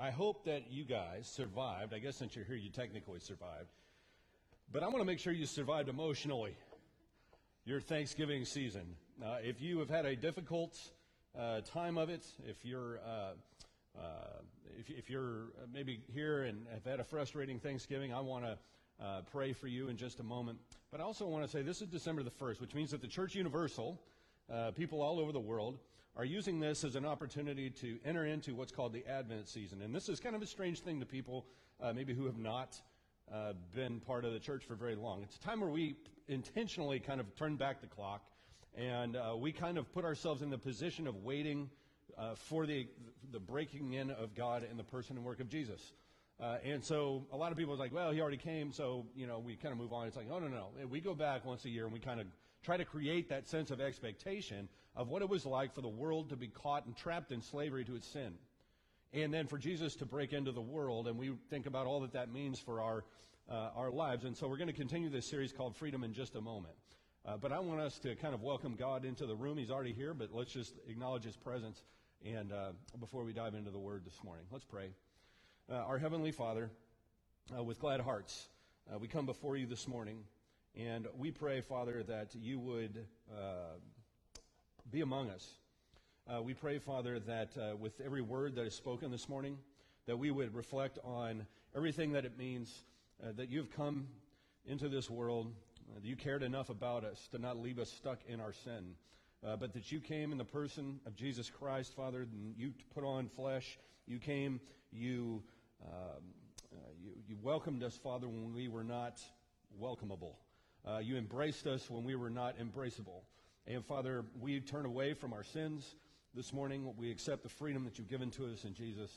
I hope that you guys survived. I guess since you're here, you technically survived. But I want to make sure you survived emotionally your Thanksgiving season. Uh, if you have had a difficult uh, time of it, if you're uh, uh if, if, you're maybe here and have had a frustrating Thanksgiving, I want to uh, pray for you in just a moment. But I also want to say this is December the 1st, which means that the Church Universal, uh, people all over the world, are using this as an opportunity to enter into what's called the Advent season. And this is kind of a strange thing to people, uh, maybe who have not uh, been part of the church for very long. It's a time where we intentionally kind of turn back the clock and uh, we kind of put ourselves in the position of waiting uh, for the, the breaking in of God in the person and work of Jesus. Uh, and so a lot of people are like, well, he already came, so, you know, we kind of move on. It's like, oh, no, no, no. We go back once a year and we kind of try to create that sense of expectation of what it was like for the world to be caught and trapped in slavery to its sin. And then for Jesus to break into the world, and we think about all that that means for our, uh, our lives. And so we're going to continue this series called Freedom in just a moment. Uh, but I want us to kind of welcome God into the room. He's already here, but let's just acknowledge his presence and uh, before we dive into the word this morning. Let's pray. Uh, our Heavenly Father, uh, with glad hearts, uh, we come before you this morning, and we pray, Father, that you would uh, be among us. Uh, we pray, Father, that uh, with every word that is spoken this morning, that we would reflect on everything that it means that you've come into this world, that you cared enough about us to not leave us stuck in our sin. Uh, but that you came in the person of Jesus Christ, Father, and you put on flesh. You came, you um, uh, you, you, welcomed us, Father, when we were not welcomable. Uh, you embraced us when we were not embraceable. And Father, we turn away from our sins this morning. We accept the freedom that you've given to us in Jesus.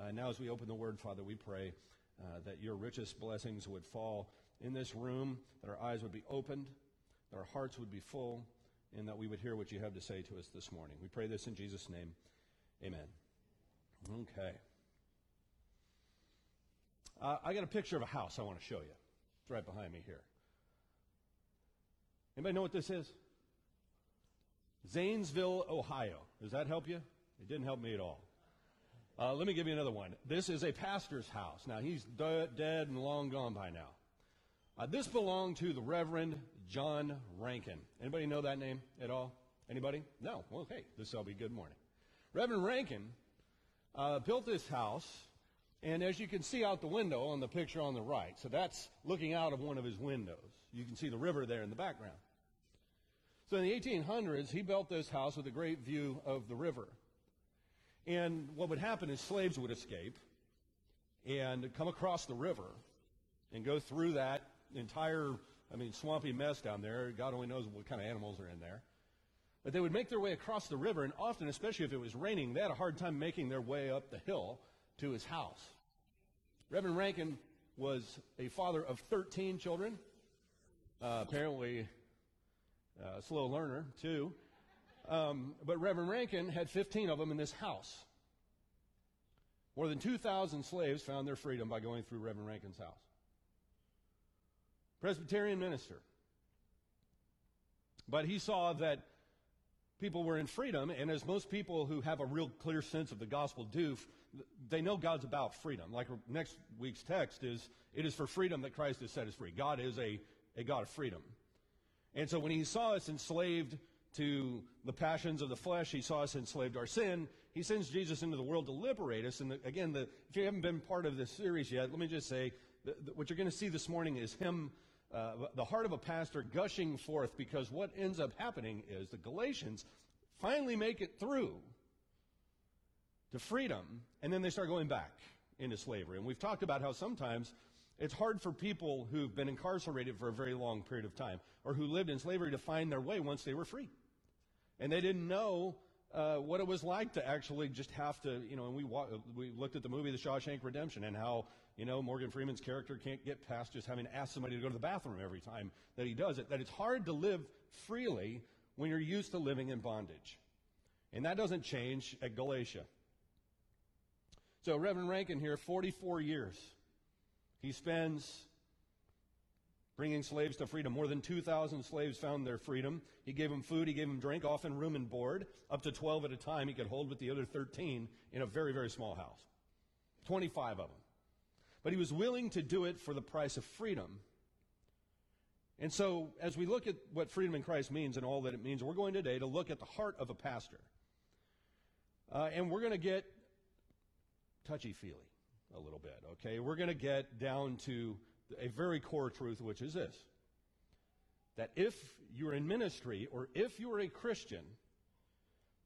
Uh, now, as we open the Word, Father, we pray uh, that your richest blessings would fall in this room, that our eyes would be opened, that our hearts would be full, and that we would hear what you have to say to us this morning. We pray this in Jesus' name. Amen. Okay. Uh, I got a picture of a house I want to show you. It's right behind me here. Anybody know what this is? Zanesville, Ohio. Does that help you? It didn't help me at all. Uh, let me give you another one. This is a pastor's house. Now, he's d- dead and long gone by now. Uh, this belonged to the Reverend John Rankin. Anybody know that name at all? Anybody? No? Well, hey, this will be good morning. Reverend Rankin uh, built this house and as you can see out the window on the picture on the right, so that's looking out of one of his windows. You can see the river there in the background. So in the 1800s, he built this house with a great view of the river. And what would happen is slaves would escape and come across the river and go through that entire, I mean, swampy mess down there. God only knows what kind of animals are in there. But they would make their way across the river, and often, especially if it was raining, they had a hard time making their way up the hill to his house. Reverend Rankin was a father of 13 children, uh, apparently a slow learner, too. Um, but Reverend Rankin had 15 of them in this house. More than 2,000 slaves found their freedom by going through Reverend Rankin's house. Presbyterian minister. But he saw that people were in freedom, and as most people who have a real clear sense of the gospel do, they know God's about freedom. Like next week's text is, it is for freedom that Christ has set us free. God is a, a God of freedom. And so when he saw us enslaved to the passions of the flesh, he saw us enslaved to our sin, he sends Jesus into the world to liberate us. And the, again, the, if you haven't been part of this series yet, let me just say, what you're going to see this morning is him uh, the heart of a pastor gushing forth because what ends up happening is the Galatians finally make it through to freedom, and then they start going back into slavery. And we've talked about how sometimes it's hard for people who've been incarcerated for a very long period of time or who lived in slavery to find their way once they were free. And they didn't know uh, what it was like to actually just have to, you know, and we, we looked at the movie The Shawshank Redemption and how, you know, Morgan Freeman's character can't get past just having to ask somebody to go to the bathroom every time that he does it, that it's hard to live freely when you're used to living in bondage. And that doesn't change at Galatia. So Reverend Rankin here, 44 years. He spends bringing slaves to freedom. More than 2,000 slaves found their freedom. He gave them food, he gave them drink, often room and board, up to 12 at a time he could hold with the other 13 in a very, very small house. 25 of them. But he was willing to do it for the price of freedom. And so, as we look at what freedom in Christ means and all that it means, we're going today to look at the heart of a pastor. Uh, and we're going to get touchy feely a little bit, okay? We're going to get down to a very core truth, which is this that if you're in ministry or if you're a Christian,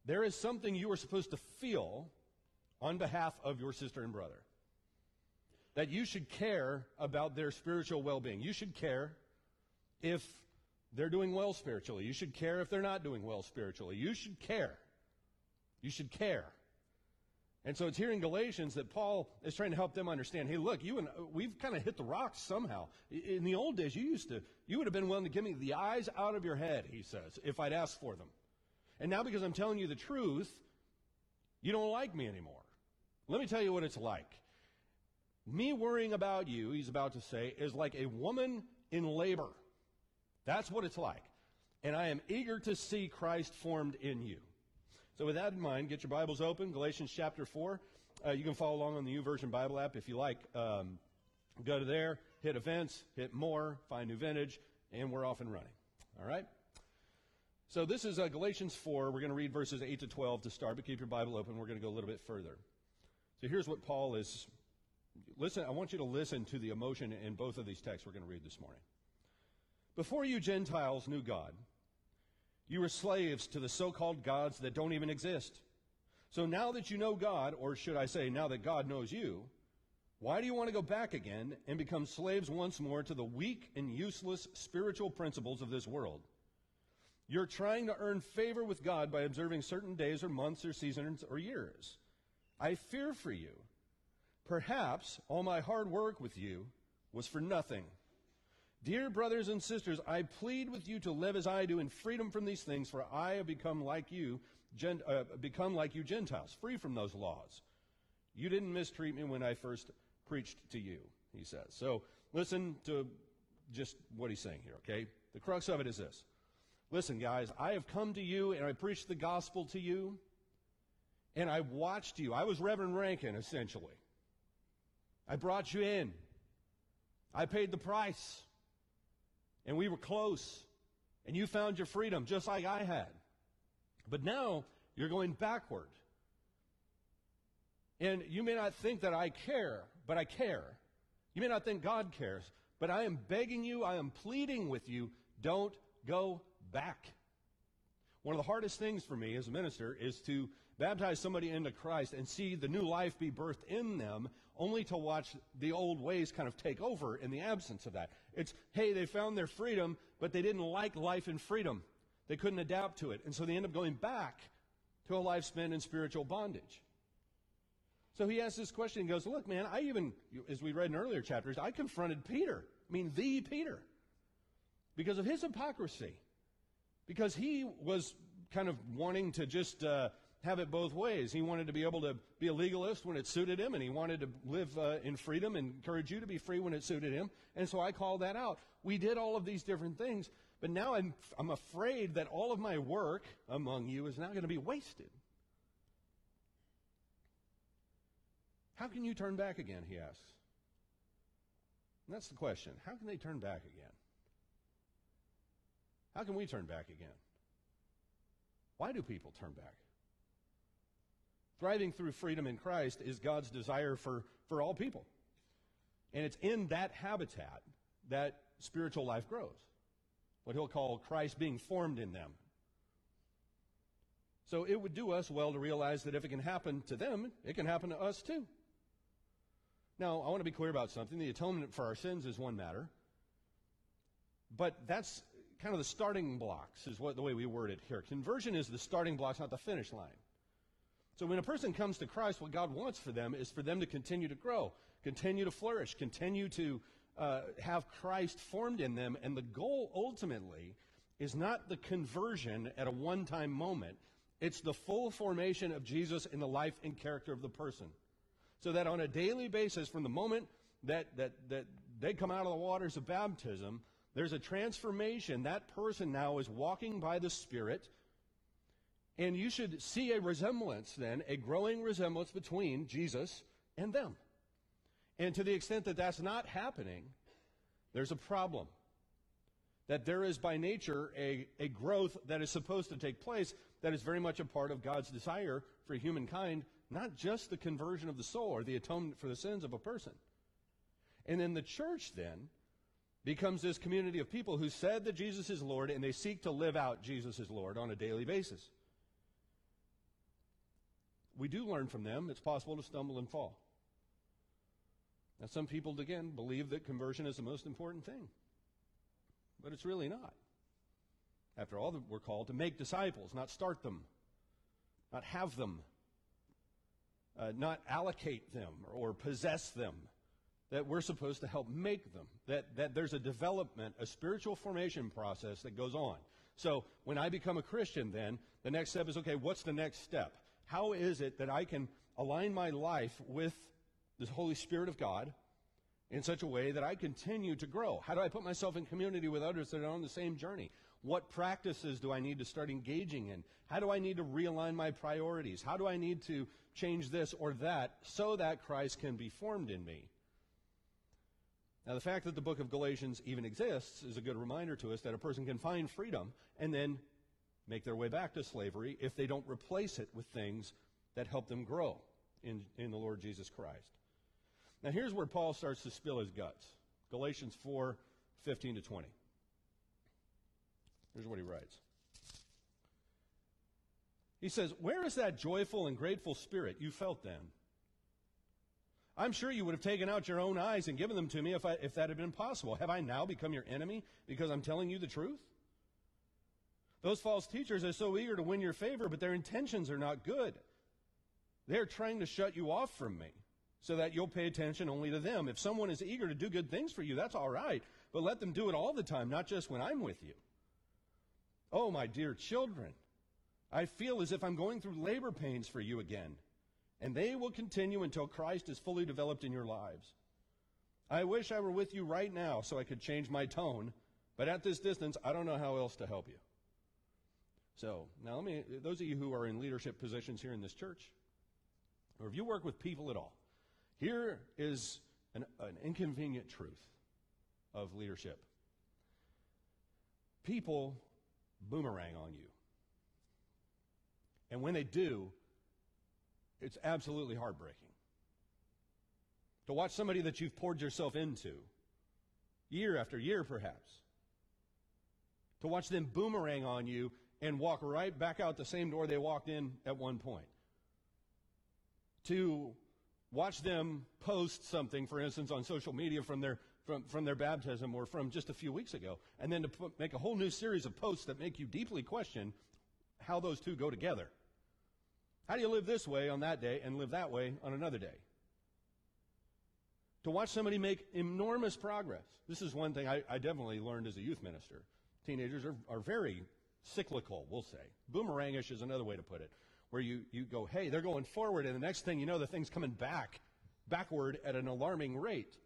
there is something you are supposed to feel on behalf of your sister and brother. That you should care about their spiritual well being. You should care if they're doing well spiritually. You should care if they're not doing well spiritually. You should care. You should care. And so it's here in Galatians that Paul is trying to help them understand. Hey, look, you and uh, we've kind of hit the rocks somehow. In the old days, you used to, you would have been willing to give me the eyes out of your head, he says, if I'd asked for them. And now, because I'm telling you the truth, you don't like me anymore. Let me tell you what it's like. Me worrying about you, he's about to say, is like a woman in labor. That's what it's like. And I am eager to see Christ formed in you. So, with that in mind, get your Bibles open, Galatians chapter 4. Uh, you can follow along on the YouVersion Bible app if you like. Um, go to there, hit events, hit more, find new vintage, and we're off and running. All right? So this is uh, Galatians 4. We're going to read verses 8 to 12 to start, but keep your Bible open. We're going to go a little bit further. So here's what Paul is. Listen, I want you to listen to the emotion in both of these texts we're going to read this morning. Before you Gentiles knew God, you were slaves to the so called gods that don't even exist. So now that you know God, or should I say, now that God knows you, why do you want to go back again and become slaves once more to the weak and useless spiritual principles of this world? You're trying to earn favor with God by observing certain days or months or seasons or years. I fear for you. Perhaps all my hard work with you was for nothing. Dear brothers and sisters, I plead with you to live as I do in freedom from these things, for I have become like you, gen, uh, become like you Gentiles, free from those laws. You didn't mistreat me when I first preached to you, he says. So listen to just what he's saying here, okay? The crux of it is this. Listen, guys, I have come to you and I preached the gospel to you, and I watched you. I was Reverend Rankin, essentially. I brought you in. I paid the price. And we were close. And you found your freedom just like I had. But now you're going backward. And you may not think that I care, but I care. You may not think God cares, but I am begging you, I am pleading with you, don't go back. One of the hardest things for me as a minister is to baptize somebody into Christ and see the new life be birthed in them, only to watch the old ways kind of take over in the absence of that. It's, hey, they found their freedom, but they didn't like life in freedom. They couldn't adapt to it. And so they end up going back to a life spent in spiritual bondage. So he asks this question and goes, Look, man, I even, as we read in earlier chapters, I confronted Peter. I mean, the Peter. Because of his hypocrisy because he was kind of wanting to just uh, have it both ways. He wanted to be able to be a legalist when it suited him, and he wanted to live uh, in freedom and encourage you to be free when it suited him. And so I called that out. We did all of these different things, but now I'm, I'm afraid that all of my work among you is now going to be wasted. How can you turn back again? He asks. And that's the question. How can they turn back again? How can we turn back again? Why do people turn back? Thriving through freedom in Christ is God's desire for, for all people. And it's in that habitat that spiritual life grows. What he'll call Christ being formed in them. So it would do us well to realize that if it can happen to them, it can happen to us too. Now, I want to be clear about something. The atonement for our sins is one matter. But that's kind of the starting blocks, is what the way we word it here. Conversion is the starting blocks, not the finish line. So when a person comes to Christ, what God wants for them is for them to continue to grow, continue to flourish, continue to uh, have Christ formed in them. And the goal ultimately is not the conversion at a one time moment, it's the full formation of Jesus in the life and character of the person. So that on a daily basis, from the moment that, that, that they come out of the waters of baptism, there's a transformation. That person now is walking by the Spirit. And you should see a resemblance then, a growing resemblance between Jesus and them. And to the extent that that's not happening, there's a problem. That there is by nature a, a growth that is supposed to take place that is very much a part of God's desire for humankind, not just the conversion of the soul or the atonement for the sins of a person. And then the church then becomes this community of people who said that Jesus is Lord and they seek to live out Jesus is Lord on a daily basis. We do learn from them. It's possible to stumble and fall. Now, some people, again, believe that conversion is the most important thing, but it's really not. After all, we're called to make disciples, not start them, not have them, uh, not allocate them or possess them that we're supposed to help make them, that, that there's a development, a spiritual formation process that goes on. So when I become a Christian, then the next step is okay, what's the next step? How is it that I can align my life with the Holy Spirit of God in such a way that I continue to grow? How do I put myself in community with others that are on the same journey? What practices do I need to start engaging in? How do I need to realign my priorities? How do I need to change this or that so that Christ can be formed in me? Now, the fact that the book of Galatians even exists is a good reminder to us that a person can find freedom and then make their way back to slavery if they don't replace it with things that help them grow in, in the Lord Jesus Christ. Now, here's where Paul starts to spill his guts Galatians 4 15 to 20. Here's what he writes. He says, Where is that joyful and grateful spirit you felt then? I'm sure you would have taken out your own eyes and given them to me if, I, if that had been possible. Have I now become your enemy because I'm telling you the truth? Those false teachers are so eager to win your favor, but their intentions are not good. They're trying to shut you off from me so that you'll pay attention only to them. If someone is eager to do good things for you, that's all right, but let them do it all the time, not just when I'm with you. Oh, my dear children, I feel as if I'm going through labor pains for you again and they will continue until Christ is fully developed in your lives. I wish I were with you right now so I could change my tone, but at this distance, I don't know how else to help you. So, now let me, those of you who are in leadership positions here in this church, or if you work with people at all, here is an, an inconvenient truth of leadership. People boomerang on you. And when they do, it's absolutely heartbreaking. To watch somebody that you've poured yourself into, year after year perhaps, to watch them boomerang on you and walk right back out the same door they walked in at one point. To watch them post something, for instance, on social media from their from, from their baptism or from just a few weeks ago, and then to put, make a whole new series of posts that make you deeply question how those two go together. How do you live this way on that day and live that way on another day? To watch somebody make enormous progress. This is one thing I, I definitely learned as a youth minister. Teenagers are, are very cyclical, we'll say. Boomerangish is another way to put it, where you, you go, hey, they're going forward, and the next thing you know, the thing's coming back, backward at an alarming rate.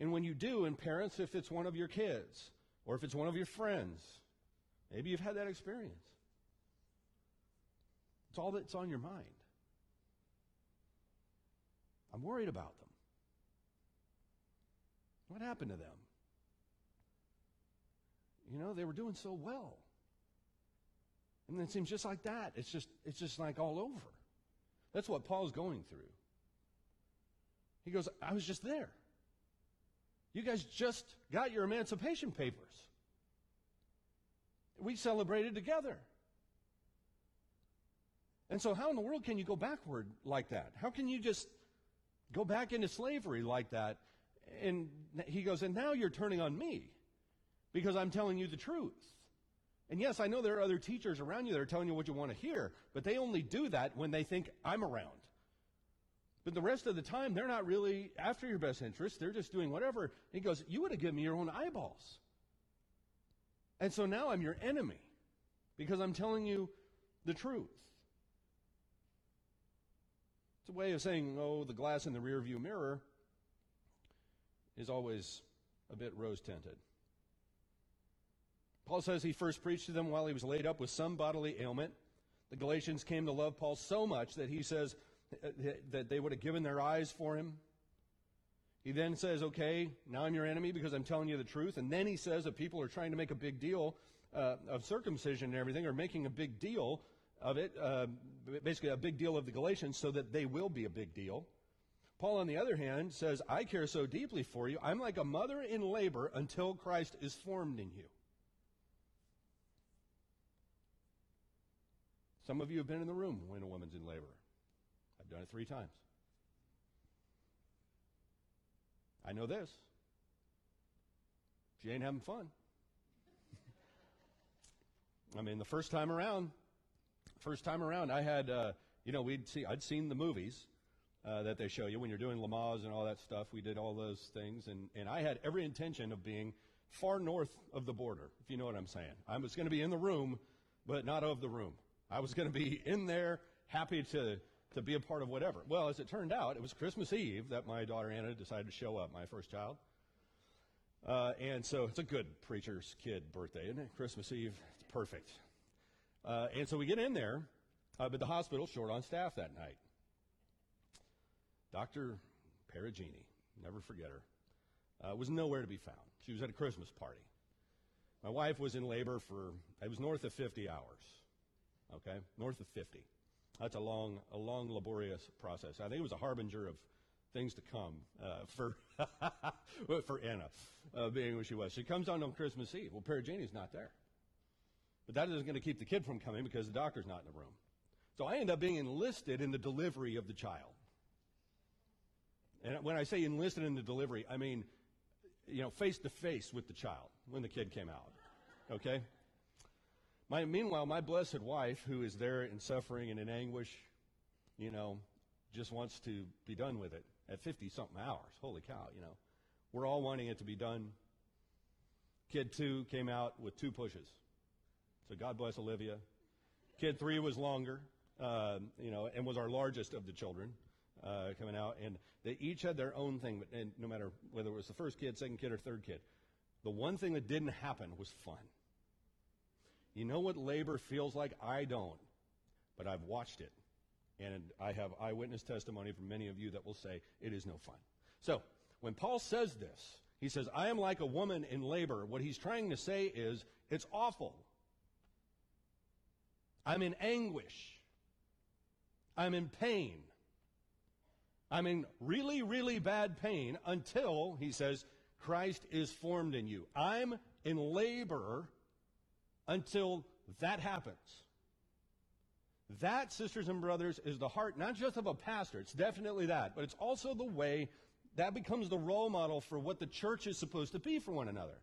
And when you do, and parents, if it's one of your kids, or if it's one of your friends, maybe you've had that experience. It's all that's on your mind. I'm worried about them. What happened to them? You know, they were doing so well. And it seems just like that. It's just it's just like all over. That's what Paul's going through. He goes, I was just there. You guys just got your emancipation papers. We celebrated together. And so, how in the world can you go backward like that? How can you just go back into slavery like that? And he goes, and now you're turning on me because I'm telling you the truth. And yes, I know there are other teachers around you that are telling you what you want to hear, but they only do that when they think I'm around. But the rest of the time, they're not really after your best interest. They're just doing whatever. And he goes, You would have given me your own eyeballs. And so now I'm your enemy because I'm telling you the truth. It's a way of saying, oh, the glass in the rearview mirror is always a bit rose tinted. Paul says he first preached to them while he was laid up with some bodily ailment. The Galatians came to love Paul so much that he says that they would have given their eyes for him. He then says, okay, now I'm your enemy because I'm telling you the truth. And then he says that people are trying to make a big deal uh, of circumcision and everything, or making a big deal of it, uh, basically a big deal of the Galatians, so that they will be a big deal. Paul, on the other hand, says, I care so deeply for you, I'm like a mother in labor until Christ is formed in you. Some of you have been in the room when a woman's in labor. I've done it three times. I know this. She ain't having fun. I mean, the first time around, first time around, I had, uh, you know, we'd see, I'd seen the movies uh, that they show you when you're doing Lamaze and all that stuff. We did all those things, and, and I had every intention of being far north of the border, if you know what I'm saying. I was going to be in the room, but not of the room. I was going to be in there, happy to to be a part of whatever. Well, as it turned out, it was Christmas Eve that my daughter Anna decided to show up, my first child. Uh, and so it's a good preacher's kid birthday, isn't it? Christmas Eve, it's perfect. Uh, and so we get in there, uh, but the hospital's short on staff that night. Dr. Perugini, never forget her, uh, was nowhere to be found. She was at a Christmas party. My wife was in labor for, it was north of 50 hours. Okay? North of 50. That's a long, a long, laborious process. I think it was a harbinger of things to come uh, for for Anna, uh, being who she was. She comes on on Christmas Eve. Well, Perugini's not there, but that isn't going to keep the kid from coming because the doctor's not in the room. So I end up being enlisted in the delivery of the child. And when I say enlisted in the delivery, I mean, you know, face to face with the child when the kid came out. Okay? My, meanwhile, my blessed wife, who is there in suffering and in anguish, you know, just wants to be done with it at 50 something hours. Holy cow, you know. We're all wanting it to be done. Kid two came out with two pushes. So God bless Olivia. Kid three was longer, uh, you know, and was our largest of the children uh, coming out. And they each had their own thing, but, and no matter whether it was the first kid, second kid, or third kid. The one thing that didn't happen was fun. You know what labor feels like? I don't, but I've watched it. And I have eyewitness testimony from many of you that will say it is no fun. So, when Paul says this, he says, I am like a woman in labor. What he's trying to say is, it's awful. I'm in anguish. I'm in pain. I'm in really, really bad pain until, he says, Christ is formed in you. I'm in labor until that happens. That, sisters and brothers, is the heart not just of a pastor, it's definitely that, but it's also the way that becomes the role model for what the church is supposed to be for one another.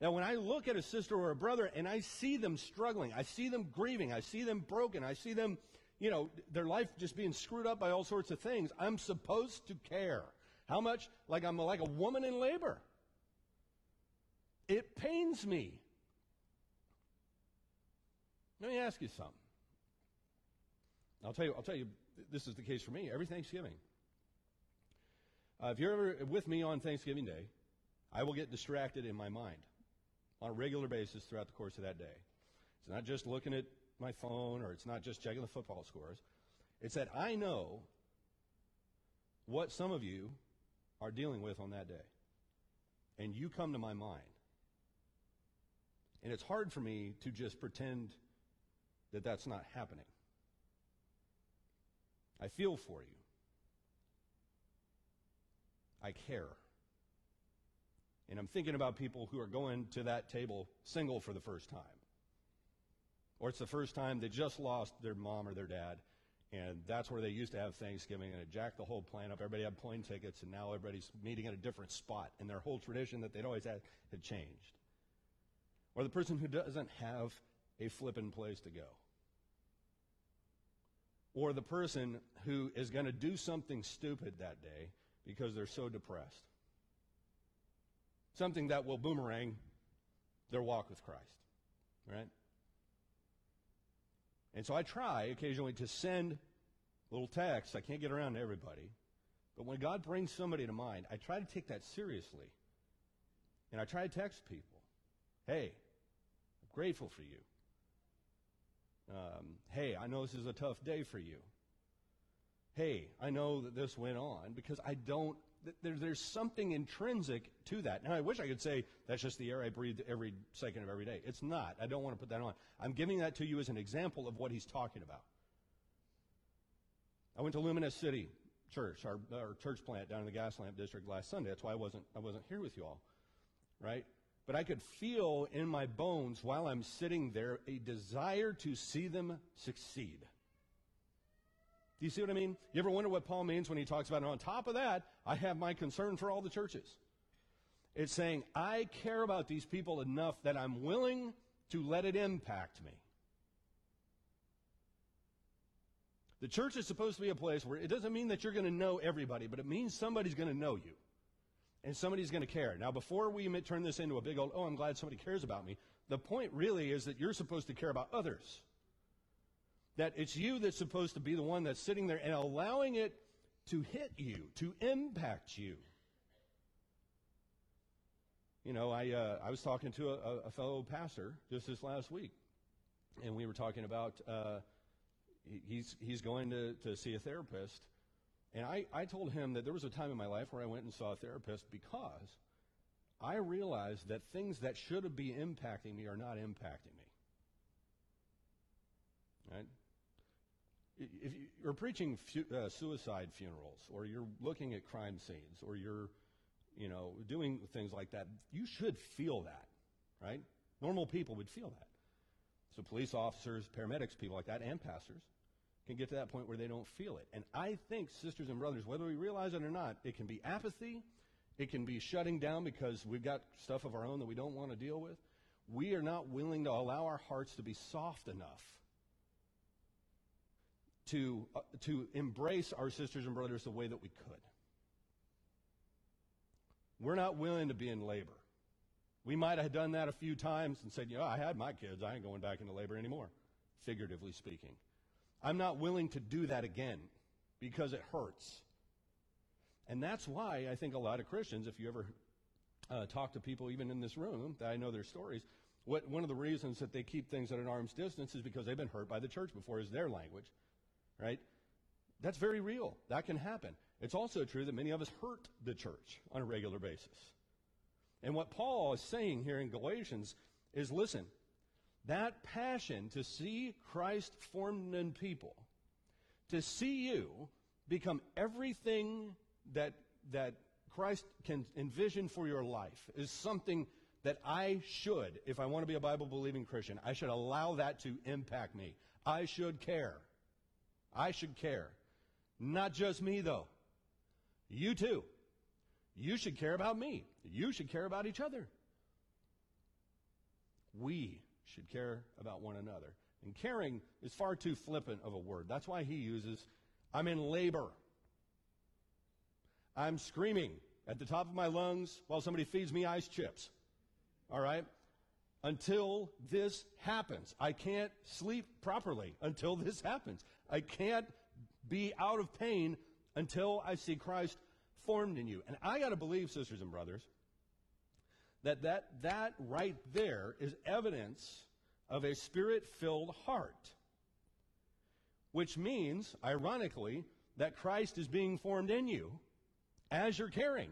Now, when I look at a sister or a brother and I see them struggling, I see them grieving, I see them broken, I see them, you know, their life just being screwed up by all sorts of things, I'm supposed to care. How much? Like I'm like a woman in labor. It pains me let me ask you something. I'll tell you, I'll tell you, this is the case for me every Thanksgiving. Uh, if you're ever with me on Thanksgiving Day, I will get distracted in my mind on a regular basis throughout the course of that day. It's not just looking at my phone or it's not just checking the football scores. It's that I know what some of you are dealing with on that day. And you come to my mind. And it's hard for me to just pretend that that's not happening. I feel for you. I care. And I'm thinking about people who are going to that table single for the first time. Or it's the first time they just lost their mom or their dad, and that's where they used to have Thanksgiving, and it jacked the whole plan up. Everybody had plane tickets, and now everybody's meeting at a different spot, and their whole tradition that they'd always had had changed. Or the person who doesn't have a flippin' place to go or the person who is going to do something stupid that day because they're so depressed. Something that will boomerang their walk with Christ, right? And so I try occasionally to send little texts. I can't get around to everybody. But when God brings somebody to mind, I try to take that seriously. And I try to text people, hey, I'm grateful for you. Um, hey, I know this is a tough day for you. Hey, I know that this went on because I don't there, there's something intrinsic to that. Now, I wish I could say that's just the air I breathe every second of every day. It's not. I don't want to put that on. I'm giving that to you as an example of what he's talking about. I went to Luminous City Church, our, our church plant down in the Gaslamp District last Sunday. That's why I wasn't, I wasn't here with you all, right? But I could feel in my bones while I'm sitting there a desire to see them succeed. Do you see what I mean? You ever wonder what Paul means when he talks about, and on top of that, I have my concern for all the churches? It's saying, I care about these people enough that I'm willing to let it impact me. The church is supposed to be a place where it doesn't mean that you're going to know everybody, but it means somebody's going to know you. And somebody's going to care. Now, before we turn this into a big old, oh, I'm glad somebody cares about me, the point really is that you're supposed to care about others. That it's you that's supposed to be the one that's sitting there and allowing it to hit you, to impact you. You know, I, uh, I was talking to a, a, fellow pastor just this last week, and we were talking about uh, he's, he's going to, to see a therapist. And I, I told him that there was a time in my life where I went and saw a therapist because I realized that things that should be impacting me are not impacting me. Right? If you're preaching fu- uh, suicide funerals, or you're looking at crime scenes, or you're, you know, doing things like that, you should feel that, right? Normal people would feel that. So police officers, paramedics, people like that, and pastors can get to that point where they don't feel it. And I think, sisters and brothers, whether we realize it or not, it can be apathy, it can be shutting down because we've got stuff of our own that we don't want to deal with. We are not willing to allow our hearts to be soft enough to, uh, to embrace our sisters and brothers the way that we could. We're not willing to be in labor. We might have done that a few times and said, you know, I had my kids. I ain't going back into labor anymore, figuratively speaking. I'm not willing to do that again because it hurts. And that's why I think a lot of Christians, if you ever uh, talk to people even in this room that I know their stories, what, one of the reasons that they keep things at an arm's distance is because they've been hurt by the church before, is their language, right? That's very real. That can happen. It's also true that many of us hurt the church on a regular basis. And what Paul is saying here in Galatians is listen, that passion to see Christ formed in people, to see you become everything that, that Christ can envision for your life, is something that I should, if I want to be a Bible believing Christian, I should allow that to impact me. I should care. I should care. Not just me, though. You too. You should care about me. You should care about each other. We should care about one another. And caring is far too flippant of a word. That's why he uses, I'm in labor. I'm screaming at the top of my lungs while somebody feeds me ice chips. All right? Until this happens. I can't sleep properly until this happens. I can't be out of pain until I see Christ formed in you. And I got to believe, sisters and brothers, that that, that right there is evidence of a spirit filled heart. Which means, ironically, that Christ is being formed in you as you're caring.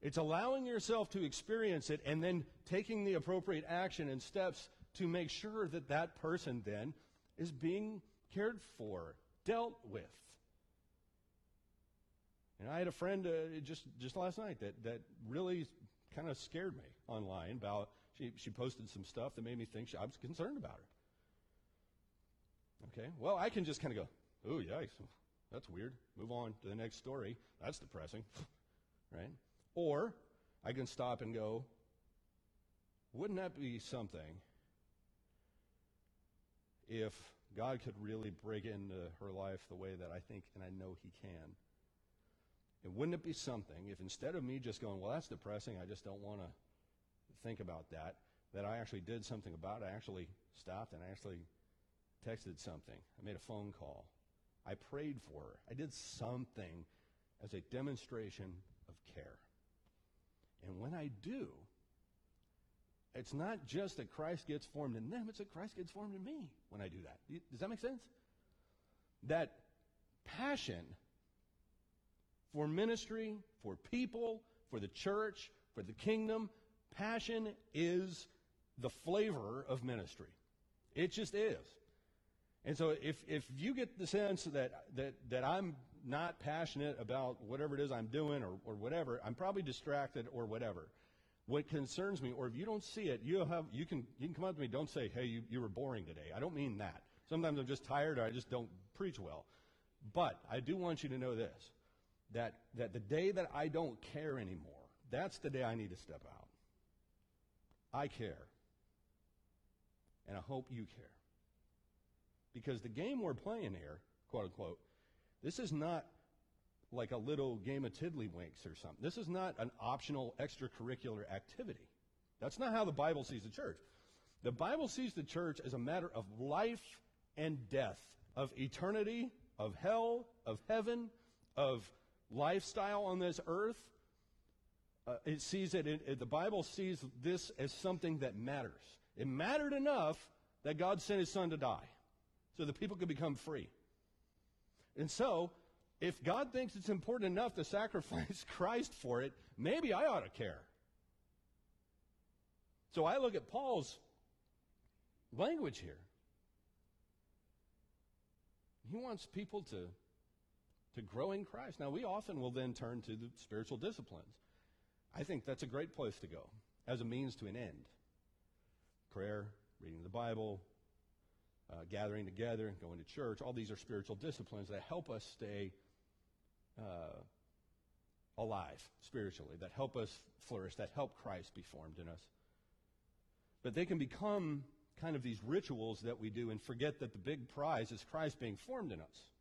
It's allowing yourself to experience it and then taking the appropriate action and steps to make sure that that person then is being cared for, dealt with. And I had a friend uh, just just last night that that really kind of scared me online about she she posted some stuff that made me think she, I was concerned about her. Okay, well I can just kind of go, oh yikes, that's weird. Move on to the next story. That's depressing, right? Or I can stop and go, wouldn't that be something if God could really break into her life the way that I think and I know He can? And wouldn't it be something if instead of me just going, well, that's depressing, I just don't want to think about that, that I actually did something about it. I actually stopped and I actually texted something. I made a phone call. I prayed for her. I did something as a demonstration of care. And when I do, it's not just that Christ gets formed in them, it's that Christ gets formed in me when I do that. Does that make sense? That passion for ministry, for people, for the church, for the kingdom. Passion is the flavor of ministry. It just is. And so if, if you get the sense that, that, that I'm not passionate about whatever it is I'm doing or, or whatever, I'm probably distracted or whatever. What concerns me, or if you don't see it, you have you can you can come up to me. Don't say, "Hey, you, you were boring today." I don't mean that. Sometimes I'm just tired, or I just don't preach well. But I do want you to know this: that that the day that I don't care anymore, that's the day I need to step out. I care, and I hope you care, because the game we're playing here, quote unquote, this is not like a little game of tiddlywinks or something. This is not an optional extracurricular activity. That's not how the Bible sees the church. The Bible sees the church as a matter of life and death, of eternity, of hell, of heaven, of lifestyle on this earth. Uh, it sees it, it, the Bible sees this as something that matters. It mattered enough that God sent his son to die so that people could become free. And so, if God thinks it's important enough to sacrifice Christ for it, maybe I ought to care. So I look at Paul's language here. He wants people to, to grow in Christ. Now, we often will then turn to the spiritual disciplines. I think that's a great place to go as a means to an end. Prayer, reading the Bible, uh, gathering together, and going to church. All these are spiritual disciplines that help us stay uh, alive spiritually, that help us flourish, that help Christ be formed in us. But they can become kind of these rituals that we do and forget that the big prize is Christ being formed in us.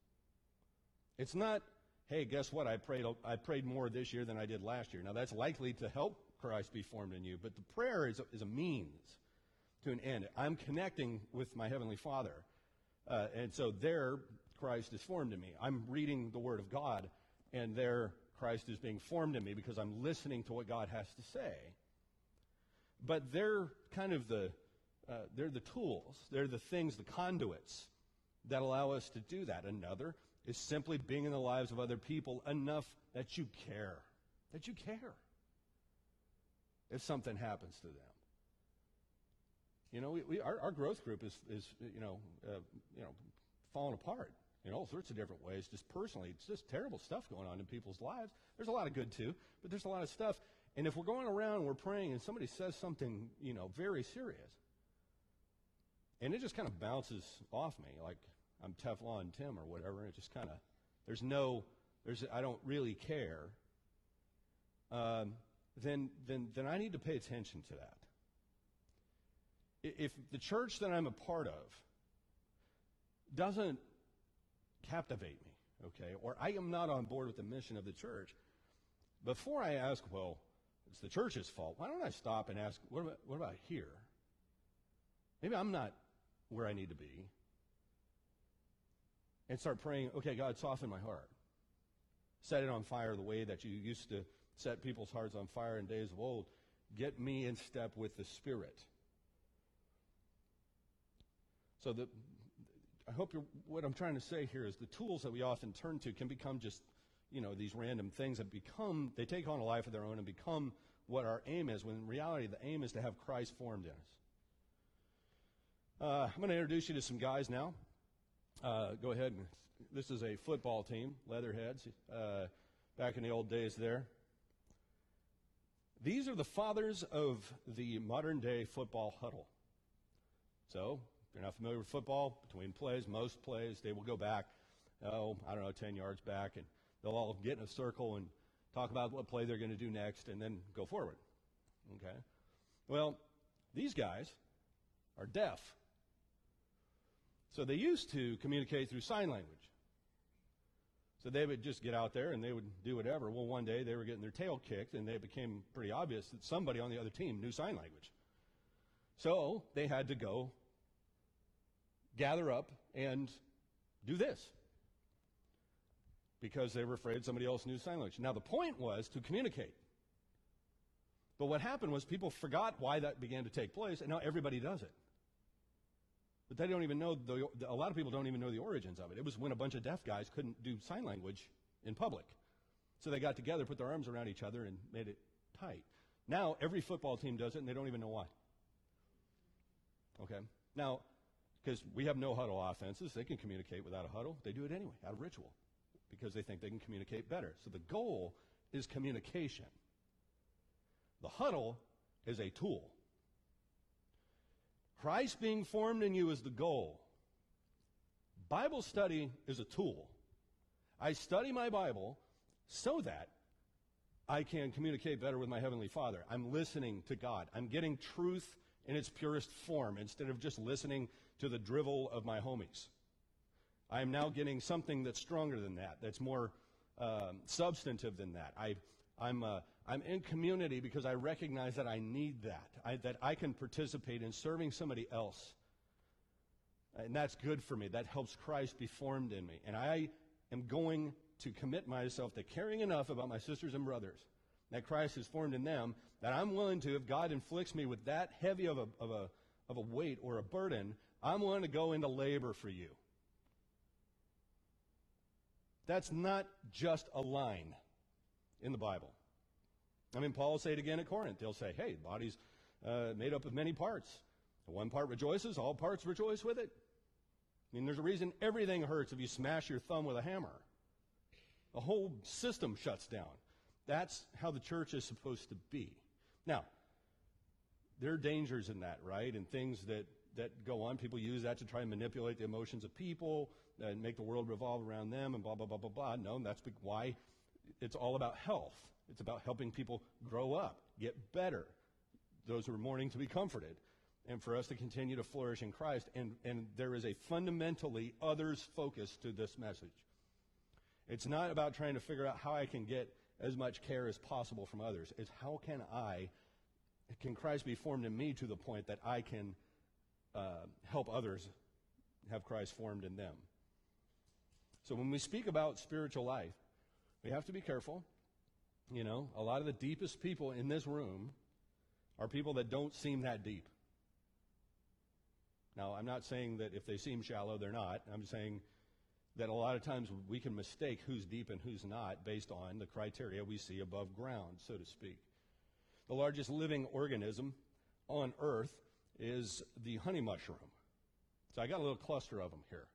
It's not, hey, guess what? I prayed, I prayed more this year than I did last year. Now, that's likely to help Christ be formed in you, but the prayer is a, is a means to an end. I'm connecting with my Heavenly Father. Uh, and so there, Christ is formed in me. I'm reading the Word of God, and there, Christ is being formed in me because I'm listening to what God has to say. But they're kind of the, uh, they're the tools, they're the things, the conduits that allow us to do that. Another is simply being in the lives of other people enough that you care, that you care if something happens to them. You know, we, we our, our, growth group is, is you know, uh, you know, falling apart in all sorts of different ways. Just personally, it's just terrible stuff going on in people's lives. There's a lot of good too, but there's a lot of stuff. And if we're going around and we're praying and somebody says something, you know, very serious, and it just kind of bounces off me like I'm Teflon Tim or whatever, it just kind of, there's no, there's, I don't really care. Um, then, then, then I need to pay attention to that if the church that I'm a part of doesn't captivate me, okay, or I am not on board with the mission of the church, before I ask, well, it's the church's fault, why don't I stop and ask, what about, what about here? Maybe I'm not where I need to be. And start praying, okay, God, soften my heart. Set it on fire the way that you used to set people's hearts on fire in days of old. Get me in step with the Spirit. So the, I hope what I'm trying to say here is the tools that we often turn to can become just, you know, these random things that become, they take on a life of their own and become what our aim is, when in reality the aim is to have Christ formed in us. Uh, I'm going to introduce you to some guys now. Uh, go ahead. This is a football team, Leatherheads, uh, back in the old days there. These are the fathers of the modern day football huddle. So, if you're not familiar with football, between plays, most plays, they will go back, oh, I don't know, 10 yards back, and they'll all get in a circle and talk about what play they're going to do next and then go forward. Okay? Well, these guys are deaf. So they used to communicate through sign language. So they would just get out there and they would do whatever. Well, one day they were getting their tail kicked and it became pretty obvious that somebody on the other team knew sign language. So they had to go gather up and do this because they were afraid somebody else knew sign language. Now, the point was to communicate. But what happened was people forgot why that began to take place, and now everybody does it. But they don't even know, the, a lot of people don't even know the origins of it. It was when a bunch of deaf guys couldn't do sign language in public. So they got together, put their arms around each other, and made it tight. Now every football team does it, and they don't even know why. Okay? Now, because we have no huddle offenses, they can communicate without a huddle. They do it anyway, out of ritual, because they think they can communicate better. So the goal is communication. The huddle is a tool. Christ being formed in you is the goal. Bible study is a tool. I study my Bible so that I can communicate better with my Heavenly Father. I'm listening to God. I'm getting truth in its purest form instead of just listening to the drivel of my homies. I am now getting something that's stronger than that, that's more um, substantive than that. I, I'm, uh, I'm in community because I recognize that I need that, I, that I can participate in serving somebody else. And that's good for me. That helps Christ be formed in me. And I am going to commit myself to caring enough about my sisters and brothers that Christ is formed in them that I'm willing to, if God inflicts me with that heavy of a, of a, of a weight or a burden, I'm willing to go into labor for you. That's not just a line in the Bible. I mean, Paul will say it again at Corinth. He'll say, hey, the body's uh, made up of many parts. One part rejoices, all parts rejoice with it. I mean, there's a reason everything hurts if you smash your thumb with a hammer. The whole system shuts down. That's how the church is supposed to be. Now, there are dangers in that, right? And things that, that go on. People use that to try and manipulate the emotions of people and make the world revolve around them and blah, blah, blah, blah, blah. No, that's why it's all about health. It's about helping people grow up, get better, those who are mourning to be comforted, and for us to continue to flourish in Christ. And, and there is a fundamentally others focus to this message. It's not about trying to figure out how I can get as much care as possible from others. It's how can I, can Christ be formed in me to the point that I can uh, help others have Christ formed in them? So when we speak about spiritual life, we have to be careful. You know, a lot of the deepest people in this room are people that don't seem that deep. Now, I'm not saying that if they seem shallow, they're not. I'm saying that a lot of times we can mistake who's deep and who's not based on the criteria we see above ground, so to speak. The largest living organism on Earth is the honey mushroom. So I got a little cluster of them here.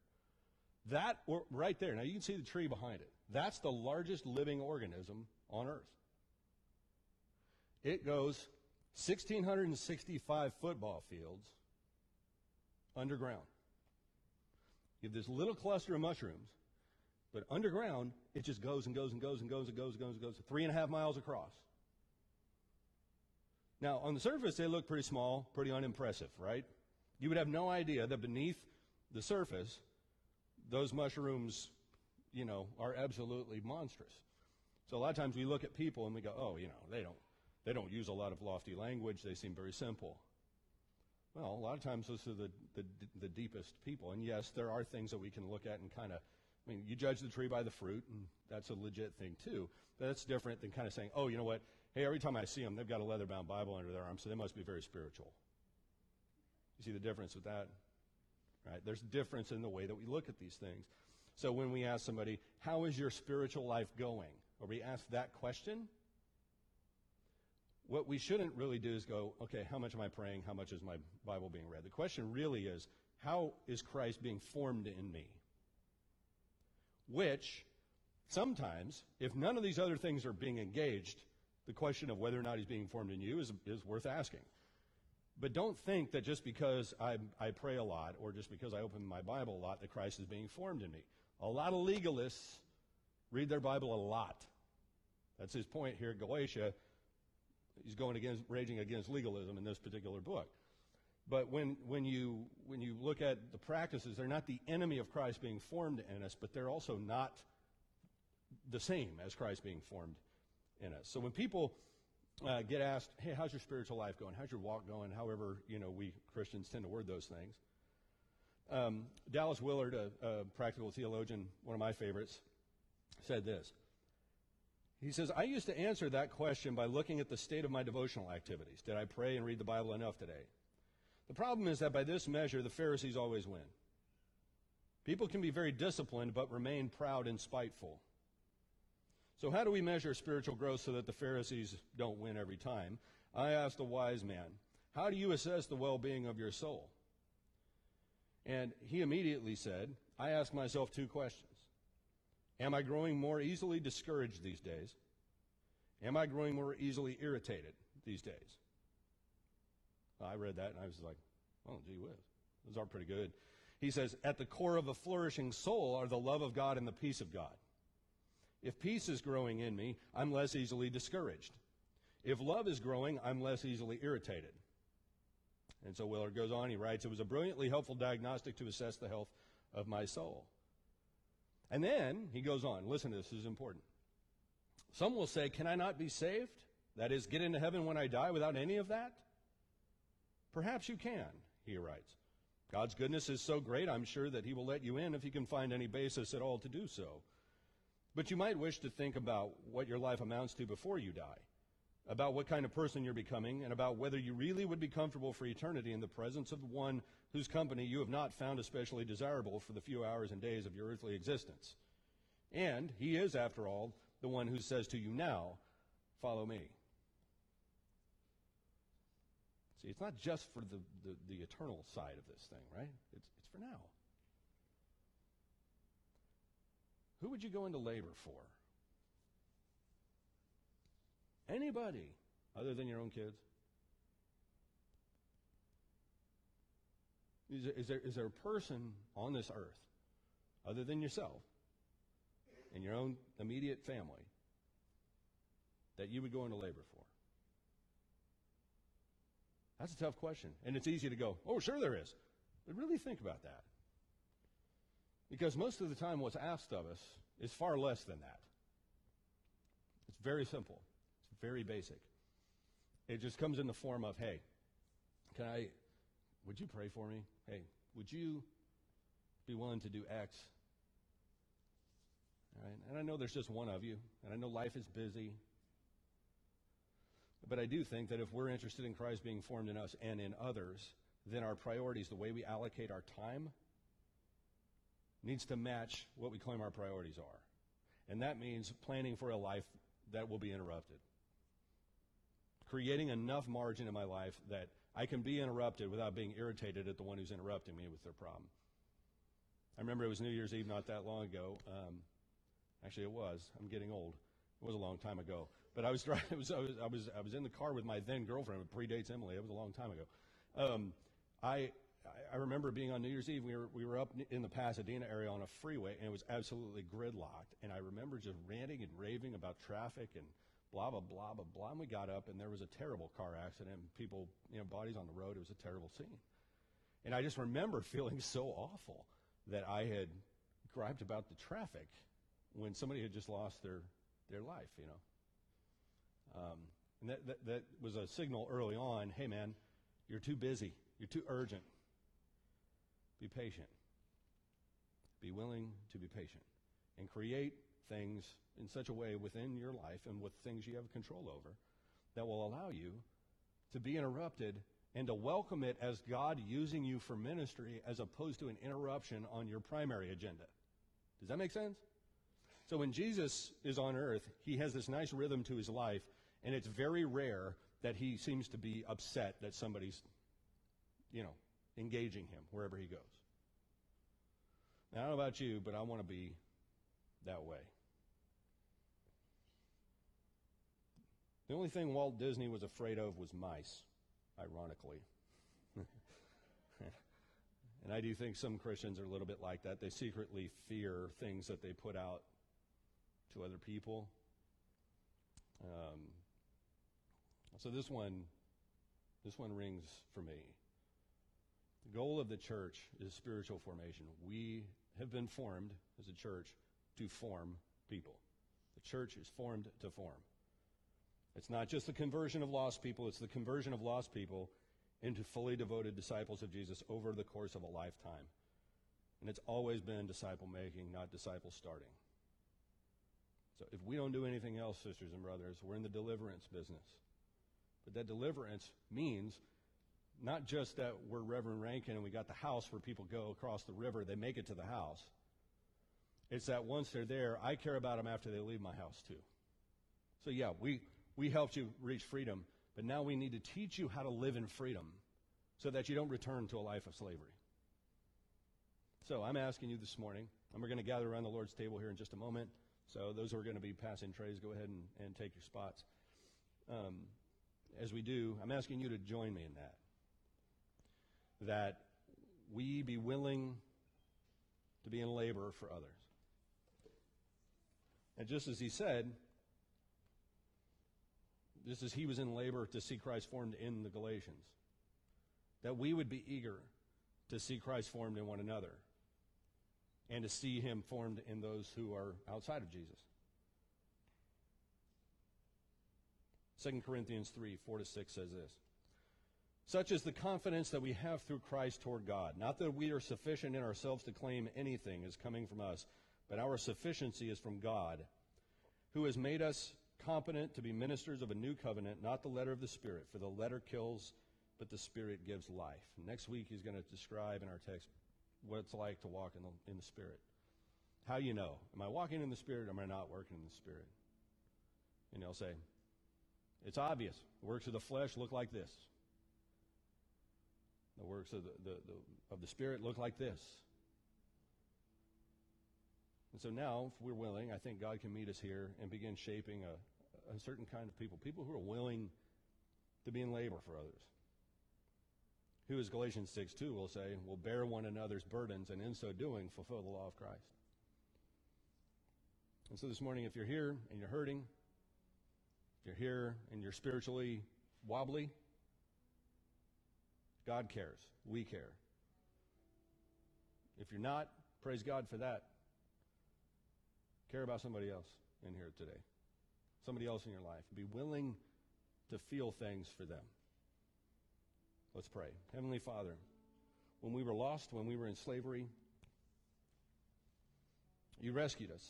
That right there, now you can see the tree behind it. That's the largest living organism on Earth. It goes 1,665 football fields underground. You have this little cluster of mushrooms, but underground, it just goes and goes and goes and goes and goes and goes and goes, three and a half miles across. Now, on the surface, they look pretty small, pretty unimpressive, right? You would have no idea that beneath the surface, those mushrooms, you know, are absolutely monstrous. So a lot of times we look at people and we go, oh, you know, they don't, they don't use a lot of lofty language. They seem very simple. Well, a lot of times those are the, the, the deepest people. And yes, there are things that we can look at and kind of, I mean, you judge the tree by the fruit, and that's a legit thing too. But that's different than kind of saying, oh, you know what? Hey, every time I see them, they've got a leather bound Bible under their arm, so they must be very spiritual. You see the difference with that? Right? There's a difference in the way that we look at these things. So when we ask somebody, how is your spiritual life going? Or we ask that question, what we shouldn't really do is go, okay, how much am I praying? How much is my Bible being read? The question really is, how is Christ being formed in me? Which, sometimes, if none of these other things are being engaged, the question of whether or not he's being formed in you is, is worth asking. But don't think that just because I, I pray a lot or just because I open my Bible a lot that Christ is being formed in me. A lot of legalists read their Bible a lot. That's his point here at Galatia he's going against, raging against legalism in this particular book. But when, when, you, when you look at the practices, they're not the enemy of Christ being formed in us, but they're also not the same as Christ being formed in us. So when people uh, get asked, hey, how's your spiritual life going? How's your walk going? However, you know, we Christians tend to word those things. Um, Dallas Willard, a, a practical theologian, one of my favorites, said this. He says, I used to answer that question by looking at the state of my devotional activities. Did I pray and read the Bible enough today? The problem is that by this measure, the Pharisees always win. People can be very disciplined but remain proud and spiteful. So, how do we measure spiritual growth so that the Pharisees don't win every time? I asked a wise man, How do you assess the well being of your soul? And he immediately said, I ask myself two questions Am I growing more easily discouraged these days? Am I growing more easily irritated these days? I read that and I was like, oh, gee whiz. Those are pretty good. He says, At the core of a flourishing soul are the love of God and the peace of God. If peace is growing in me, I'm less easily discouraged. If love is growing, I'm less easily irritated. And so Willard goes on, he writes, It was a brilliantly helpful diagnostic to assess the health of my soul. And then he goes on, listen to this, this is important. Some will say, Can I not be saved? That is, get into heaven when I die without any of that? Perhaps you can, he writes. God's goodness is so great, I'm sure that he will let you in if he can find any basis at all to do so. But you might wish to think about what your life amounts to before you die, about what kind of person you're becoming, and about whether you really would be comfortable for eternity in the presence of the one whose company you have not found especially desirable for the few hours and days of your earthly existence. And he is, after all, the one who says to you now, Follow me. See, it's not just for the, the, the, eternal side of this thing, right? It's, it's for now. Who would you go into labor for? Anybody other than your own kids? Is there, is there, is there a person on this earth other than yourself and your own immediate family that you would go into labor for? That's a tough question. And it's easy to go, oh, sure there is. But really think about that. Because most of the time, what's asked of us is far less than that. It's very simple, it's very basic. It just comes in the form of, hey, can I, would you pray for me? Hey, would you be willing to do X? And I know there's just one of you, and I know life is busy, but I do think that if we're interested in Christ being formed in us and in others, then our priorities, the way we allocate our time, needs to match what we claim our priorities are. And that means planning for a life that will be interrupted. Creating enough margin in my life that I can be interrupted without being irritated at the one who's interrupting me with their problem. I remember it was New Year's Eve not that long ago. Um, actually, it was. I'm getting old. It was a long time ago. But I was driving. Was, I, was, I was I was in the car with my then girlfriend. It predates Emily. It was a long time ago. Um, I I remember being on New Year's Eve. We were we were up in the Pasadena area on a freeway, and it was absolutely gridlocked. And I remember just ranting and raving about traffic and blah blah blah blah blah. And we got up, and there was a terrible car accident. And people, you know, bodies on the road. It was a terrible scene. And I just remember feeling so awful that I had griped about the traffic when somebody had just lost their their life. You know. Um, and that, that, that was a signal early on hey, man, you're too busy, you're too urgent. Be patient. Be willing to be patient and create things in such a way within your life and with things you have control over that will allow you to be interrupted and to welcome it as God using you for ministry as opposed to an interruption on your primary agenda. Does that make sense? So when Jesus is on earth, he has this nice rhythm to his life and it's very rare that he seems to be upset that somebody's, you know, engaging him wherever he goes. Now, I don't know about you, but I want to be that way. The only thing Walt Disney was afraid of was mice, ironically. and I do think some Christians are a little bit like that. They secretly fear things that they put out to other people. Um, so this one, this one rings for me. The goal of the church is spiritual formation. We have been formed as a church to form people. The church is formed to form. It's not just the conversion of lost people, it's the conversion of lost people into fully devoted disciples of Jesus over the course of a lifetime. And it's always been disciple making, not disciple starting. So if we don't do anything else, sisters and brothers, we're in the deliverance business. But that deliverance means not just that we're Reverend Rankin and we got the house where people go across the river, they make it to the house. It's that once they're there, I care about them after they leave my house too. So yeah, we, we helped you reach freedom, but now we need to teach you how to live in freedom so that you don't return to a life of slavery. So I'm asking you this morning, and we're going to gather around the Lord's table here in just a moment. So those who are going to be passing trays, go ahead and, and take your spots. Um, as we do, I'm asking you to join me in that. That we be willing to be in labor for others. And just as he said, just as he was in labor to see Christ formed in the Galatians, that we would be eager to see Christ formed in one another and to see him formed in those who are outside of Jesus. 2 Corinthians 3 4 to 6 says this Such is the confidence that we have through Christ toward God. Not that we are sufficient in ourselves to claim anything is coming from us, but our sufficiency is from God, who has made us competent to be ministers of a new covenant, not the letter of the Spirit, for the letter kills, but the Spirit gives life. Next week, he's going to describe in our text what it's like to walk in the, in the Spirit. How you know? Am I walking in the Spirit or am I not working in the Spirit? And he'll say, it's obvious. The works of the flesh look like this. The works of the, the, the, of the Spirit look like this. And so now, if we're willing, I think God can meet us here and begin shaping a, a certain kind of people. People who are willing to be in labor for others. Who, as Galatians 6 2 will say, will bear one another's burdens and in so doing fulfill the law of Christ. And so this morning, if you're here and you're hurting, if you're here and you're spiritually wobbly, God cares. We care. If you're not, praise God for that. Care about somebody else in here today. Somebody else in your life. Be willing to feel things for them. Let's pray. Heavenly Father, when we were lost, when we were in slavery, you rescued us.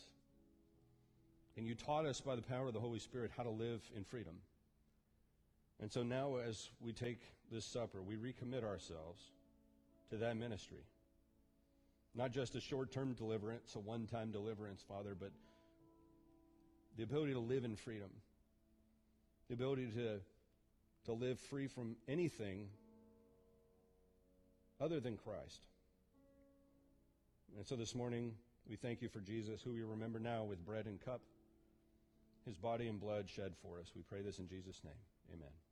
And you taught us by the power of the Holy Spirit how to live in freedom. And so now, as we take this supper, we recommit ourselves to that ministry. Not just a short term deliverance, a one time deliverance, Father, but the ability to live in freedom, the ability to, to live free from anything other than Christ. And so this morning, we thank you for Jesus, who we remember now with bread and cup his body and blood shed for us. We pray this in Jesus' name. Amen.